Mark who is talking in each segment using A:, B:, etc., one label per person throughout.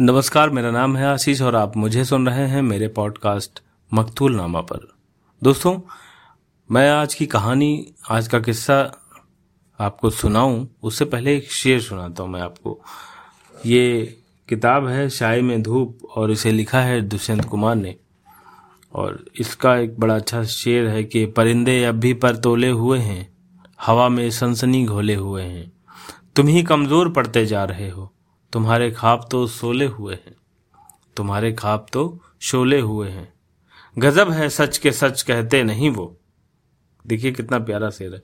A: नमस्कार, मेरा नाम है आशीष और आप मुझे सुन रहे हैं मेरे पॉडकास्ट मकतूल नामा पर। दोस्तों, मैं आज की कहानी, आज का किस्सा आपको सुनाऊं, उससे पहले एक शेर सुनाता हूँ मैं आपको। ये किताब है, शाय में धूप, और इसे लिखा है दुष्यंत कुमार ने। और इसका एक बड़ा अच्छा शेर है कि परिंदे अब भी पर तोले हुए हैं, हवा में सनसनी घोले हुए हैं। तुम ही कमज़ोर पड़ते जा रहे हो तुम्हारे खाब तो सोले हुए हैं। तुम्हारे खाब तो शोले हुए हैं। गजब है सच के सच कहते नहीं वो। देखिए कितना प्यारा शेर है।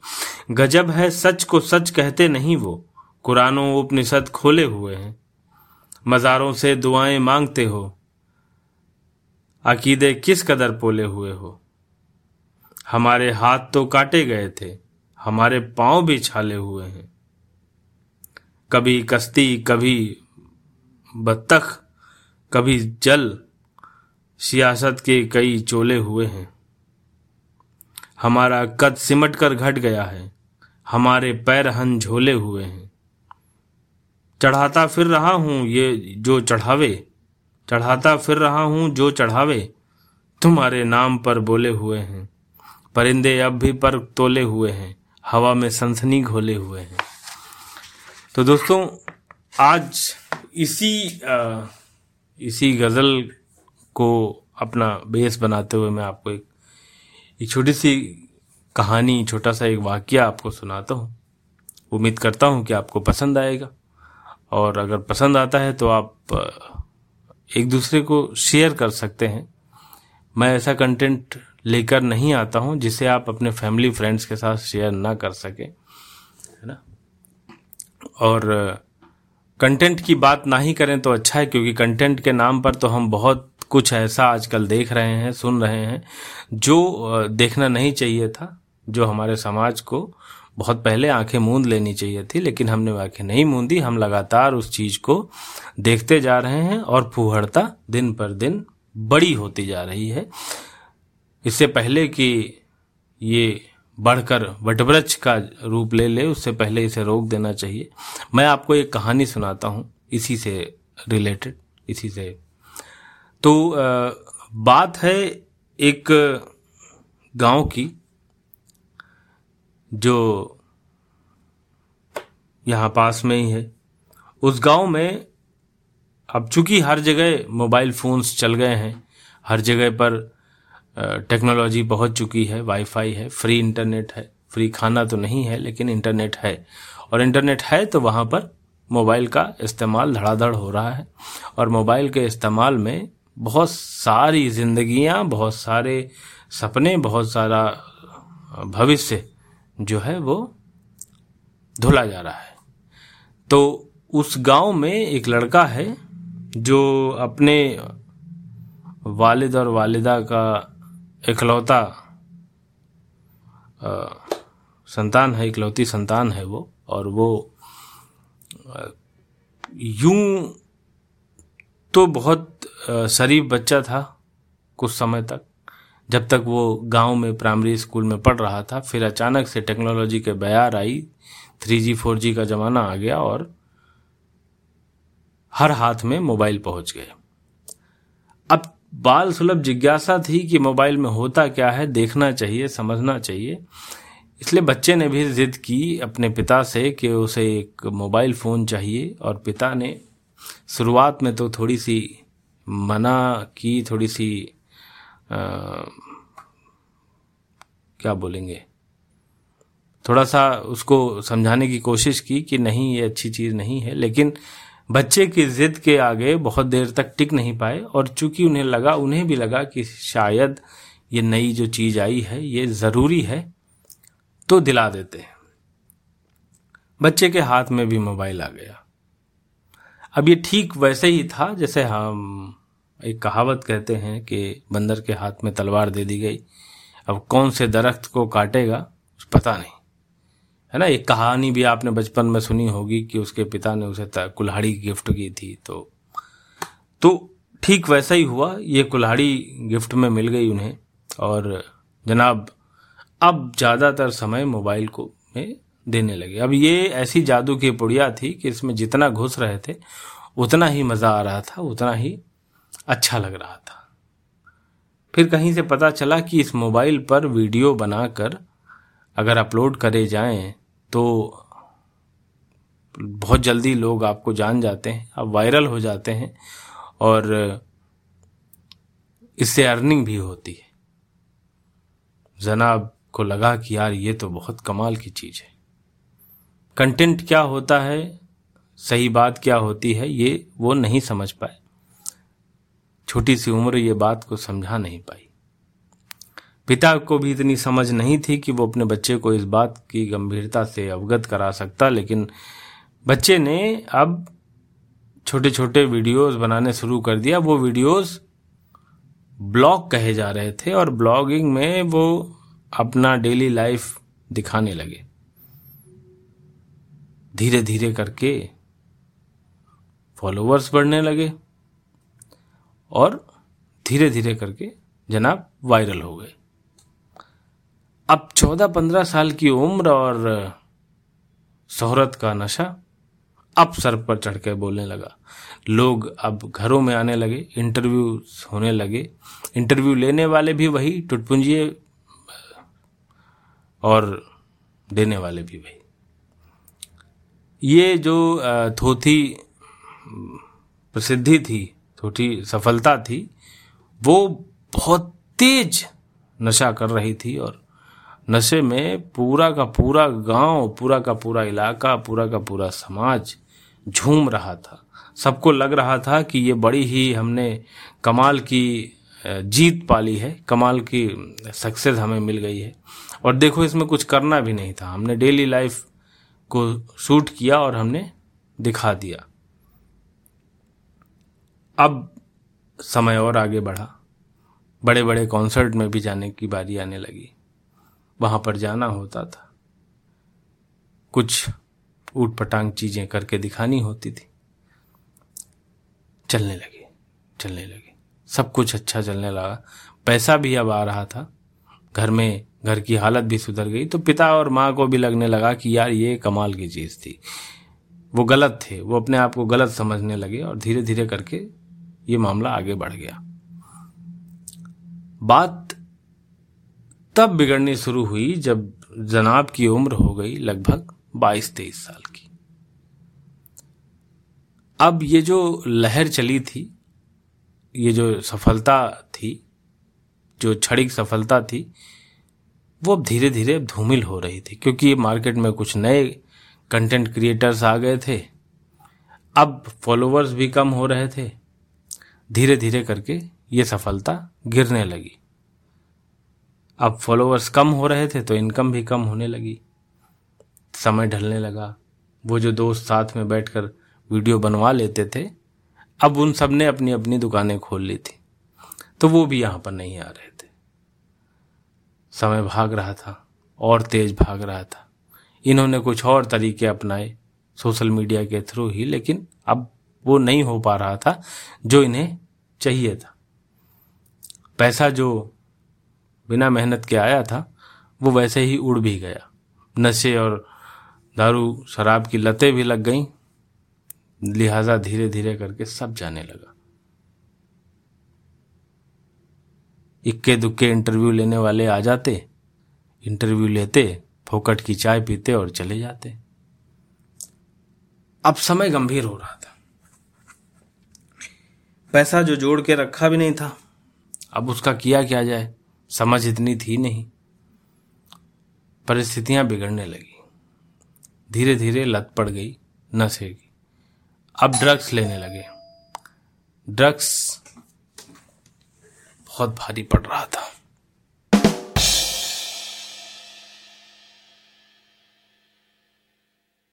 A: गजब है सच को सच कहते नहीं वो। कुरानों उपनिषद खोले हुए हैं। मज़ारों से दुआएँ मांगते हो। अकीदे किस कदर पोले हुए हो। हमारे हाथ तो काटे गए थे। हमारे पाँव भी छाले हुए हैं। कभी कश्ती, कभी बत्तख, कभी जल सियासत के कई चोले हुए हैं। हमारा कद सिमट कर घट गया है। हमारे पैर हन झोले हुए हैं। चढ़ाता फिर रहा हूँ ये जो चढ़ावे। चढ़ाता फिर रहा हूँ जो चढ़ावे। तुम्हारे नाम पर बोले हुए हैं। परिंदे अब भी पर तोले हुए हैं। हवा में सनसनी घोले हुए हैं। तो दोस्तों आज इसी आ, इसी गज़ल को अपना बेस बनाते हुए मैं आपको एक एक छोटी सी कहानी छोटा सा एक वाक्य आपको सुनाता हूँ। उम्मीद करता हूँ कि आपको पसंद आएगा। और अगर पसंद आता है तो आप एक दूसरे को शेयर कर सकते हैं। मैं ऐसा कंटेंट लेकर नहीं आता हूँ जिसे आप अपने फैमिली फ्रेंड्स के साथ शेयर ना कर सके। और कंटेंट की बात ना ही करें तो अच्छा है, क्योंकि कंटेंट के नाम पर तो हम बहुत कुछ ऐसा आजकल देख रहे हैं, सुन रहे हैं, जो देखना नहीं चाहिए था, जो हमारे समाज को बहुत पहले आँखें मूंद लेनी चाहिए थी, लेकिन हमने आँखें नहीं मूंदी, हम लगातार उस चीज़ को देखते जा रहे हैं और फूहड़ता दिन पर दिन बड़ी होती जा रही है। इससे पहले कि ये बढ़कर वटवृक्ष का रूप ले ले, उससे पहले इसे रोक देना चाहिए। मैं आपको एक कहानी सुनाता हूँ, इसी से रिलेटेड इसी से। तो बात है एक गाँव की, जो यहाँ पास में ही है। उस गाँव में अब चूँकि हर जगह मोबाइल फोन्स चल गए हैं, हर जगह पर टेक्नोलॉजी पहुँच चुकी है वाईफाई है फ्री इंटरनेट है फ्री खाना तो नहीं है, लेकिन इंटरनेट है। और इंटरनेट है तो वहाँ पर मोबाइल का इस्तेमाल धड़ाधड़ हो रहा है। और मोबाइल के इस्तेमाल में बहुत सारी जिंदगियाँ, बहुत सारे सपने, बहुत सारा भविष्य जो है वो धुला जा रहा है। तो उस गाँव में एक लड़का है जो अपने वालिद और वालिदा का इकलौता संतान है, इकलौती संतान है वो, और वो यूँ तो बहुत शरीफ बच्चा था कुछ समय तक। जब तक वो गाँव में, प्राइमरी स्कूल में पढ़ रहा था, फिर अचानक से टेक्नोलॉजी के बयार आई, थ्री जी, फोर जी का जमाना आ गया और हर हाथ में मोबाइल पहुँच गए अब बाल सुलभ जिज्ञासा थी कि मोबाइल में होता क्या है देखना चाहिए समझना चाहिए। इसलिए बच्चे ने भी जिद की अपने पिता से कि उसे एक मोबाइल फ़ोन चाहिए और पिता ने शुरुआत में तो थोड़ी सी मना की थोड़ी सी आ, क्या बोलेंगे? थोड़ा सा उसको समझाने की कोशिश की कि नहीं ये अच्छी चीज़ नहीं है। लेकिन बच्चे की जिद के आगे बहुत देर तक टिक नहीं पाए और चूँकि उन्हें लगा, उन्हें भी लगा कि शायद ये नई जो चीज़ आई है, ये ज़रूरी है तो दिला देते हैं। बच्चे के हाथ में भी मोबाइल आ गया। अब ये ठीक वैसे ही था, जैसे हम एक कहावत कहते हैं कि बंदर के हाथ में तलवार दे दी गई। अब कौन से दरख्त को काटेगा, पता नहीं। है ना, एक कहानी भी आपने बचपन में सुनी होगी कि उसके पिता ने उसे कुल्हाड़ी गिफ्ट की थी तो तो ठीक वैसा ही हुआ, ये कुल्हाड़ी गिफ्ट में मिल गई उन्हें, और जनाब, अब ज़्यादातर समय मोबाइल को में देने लगे। अब ये ऐसी जादू की पुड़िया थी कि इसमें जितना घुस रहे थे, उतना ही मज़ा आ रहा था, उतना ही अच्छा लग रहा था। फिर कहीं से पता चला कि इस मोबाइल पर वीडियो बनाकर अगर अपलोड करे जाएँ तो बहुत जल्दी लोग आपको जान जाते हैं, आप वायरल हो जाते हैं और इससे अर्निंग भी होती है। जनाब को लगा कि यार ये तो बहुत कमाल की चीज़ है। कंटेंट क्या होता है, सही बात क्या होती है, ये वो नहीं समझ पाए। छोटी सी उम्र ये बात को समझा नहीं पाई। पिता को भी इतनी समझ नहीं थी कि वो अपने बच्चे को इस बात की गंभीरता से अवगत करा सकता, लेकिन बच्चे ने अब छोटे छोटे वीडियोस बनाने शुरू कर दिया। वो वीडियोस ब्लॉग कहे जा रहे थे और ब्लॉगिंग में वो अपना डेली लाइफ दिखाने लगे। धीरे धीरे करके फॉलोअर्स बढ़ने लगे और धीरे धीरे करके जनाब वायरल हो गए। अब चौदह पंद्रह साल की उम्र और शोहरत का नशा अब सर पर चढ़ के बोलने लगा। लोग अब घरों में आने लगे इंटरव्यू होने लगे। इंटरव्यू लेने वाले भी वही, टुटपुंजिए, और देने वाले भी वही। ये जो थोथी, प्रसिद्धि थी थोटी सफलता थी, वो बहुत तेज नशा कर रही थी और नशे में पूरा का पूरा गाँव, पूरा का पूरा इलाका, पूरा का पूरा समाज झूम रहा था। सबको लग रहा था कि ये बड़ी ही हमने कमाल की जीत पाली है, कमाल की सक्सेस हमें मिल गई है। और देखो, इसमें कुछ करना भी नहीं था। हमने डेली लाइफ को शूट किया और हमने दिखा दिया। अब समय और आगे बढ़ा। बड़े बड़े कॉन्सर्ट में भी जाने की बारी आने लगी। वहाँ पर जाना होता था। कुछ ऊट पटांग चीज़ें करके दिखानी होती थी। चलने लगे चलने लगे। सब कुछ अच्छा चलने लगा। पैसा भी अब आ रहा था। घर में, घर की हालत भी सुधर गई। तो पिता और माँ को भी लगने लगा कि यार ये कमाल की चीज़ थी। वो गलत थे। वो अपने आप को गलत समझने लगे और धीरे धीरे करके ये मामला आगे बढ़ गया। बात तब बिगड़नी शुरू हुई जब जनाब की उम्र हो गई लगभग बाईस तेईस साल की। अब ये जो लहर चली थी, ये जो सफलता थी, जो क्षणिक सफलता थी, वो अब धीरे धीरे धूमिल हो रही थी, क्योंकि ये मार्केट में कुछ नए कंटेंट क्रिएटर्स आ गए थे। अब फॉलोअर्स भी कम हो रहे थे। धीरे धीरे करके ये सफलता गिरने लगी। अब फॉलोअर्स कम हो रहे थे तो इनकम भी कम होने लगी। समय ढलने लगा। वो जो दोस्त साथ में बैठकर वीडियो बनवा लेते थे, अब उन सबने अपनी अपनी दुकानें खोल ली थी। तो वो भी यहाँ पर नहीं आ रहे थे। समय भाग रहा था और तेज भाग रहा था। इन्होंने कुछ और तरीके अपनाए सोशल मीडिया के थ्रू ही, लेकिन अब वो नहीं हो पा रहा था जो इन्हें चाहिए था। पैसा जो बिना मेहनत के आया था, वो वैसे ही उड़ भी गया। नशे और दारू शराब की लतें भी लग गईं। लिहाजा धीरे धीरे करके सब जाने लगा। इक्के दुक्के इंटरव्यू लेने वाले आ जाते, इंटरव्यू लेते, फोकट की चाय पीते और चले जाते। अब समय गंभीर हो रहा था। पैसा जो जोड़ के रखा भी नहीं था, अब उसका किया क्या जाए? समझ इतनी थी नहीं। परिस्थितियाँ बिगड़ने लगी। धीरे धीरे लत पड़ गई नशे की अब ड्रग्स लेने लगे। ड्रग्स बहुत भारी पड़ रहा था।